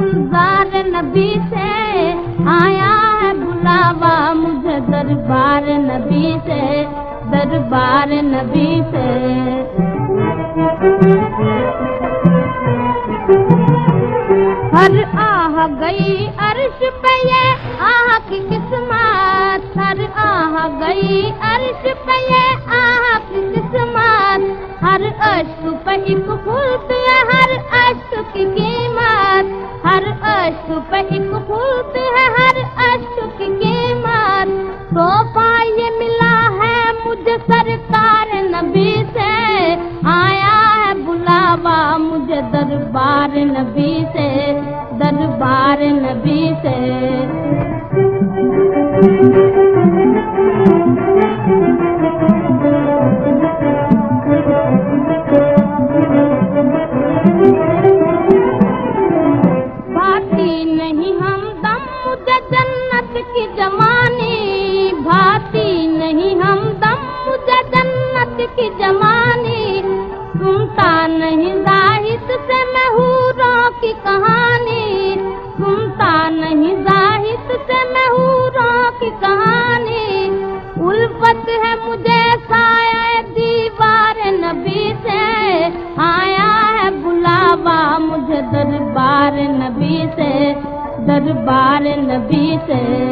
گلزار نبی سے آیا ہے بلاوا مجھے دربار نبی سے، دربار نبی سے۔ ہر آہ گئی عرش پہ یہ آہ کی قسمت، ہر آہ گئی عرش پہ یہ آہ کی قسمت۔ ہر عشق پہ ایک خود ہر عشق کی قیمت یہ ملا ہے مجھے سرکار نبی سے۔ آیا ہے بلاوا مجھے دربار نبی سے، دربار نبی سے۔ جنت کی سنتا نہیں زاہد سے محوروں کی کہانی۔ سنتا نہیں زاہد سے محوروں کی کہانی۔ الفت ہے مجھے سایہ دیوار نبی سے۔ آیا ہے بلاوا مجھے دربار نبی سے، دربار نبی سے۔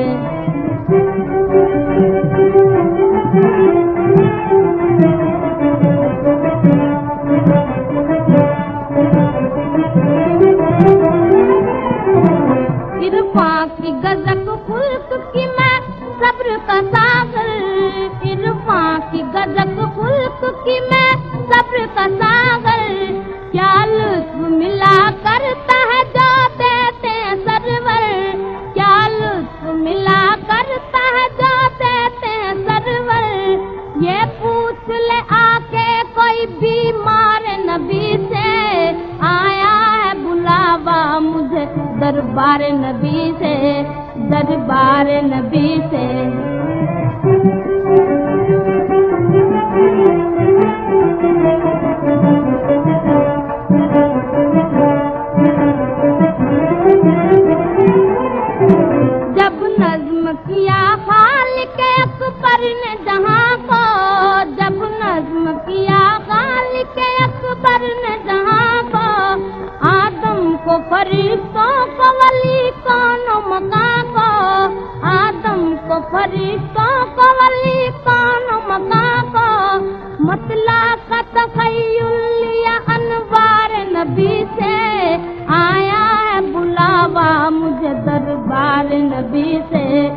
گزک خلق کی میں صبر کا ساغر عرفان کی گزک خلق کی میں صبر کا ساغر کیا لطف ملا کرتا ہے جو دیتے سرور کیا لطف ملا کرتا ہے جو دیتے سرور یہ دربار نبی سے، دربار نبی سے۔ جب نظم کیا خال کے اکبر نے جہاں کو، جب نظم کیا خال کے اکبر نے جہاں کو، آدم کو فرشتوں آدم کو فرشتوں کو ولی کون مکان کو مطلع کا تخیل لیا انوار نبی سے آیا ہے بلاوا مجھے دربار نبی سے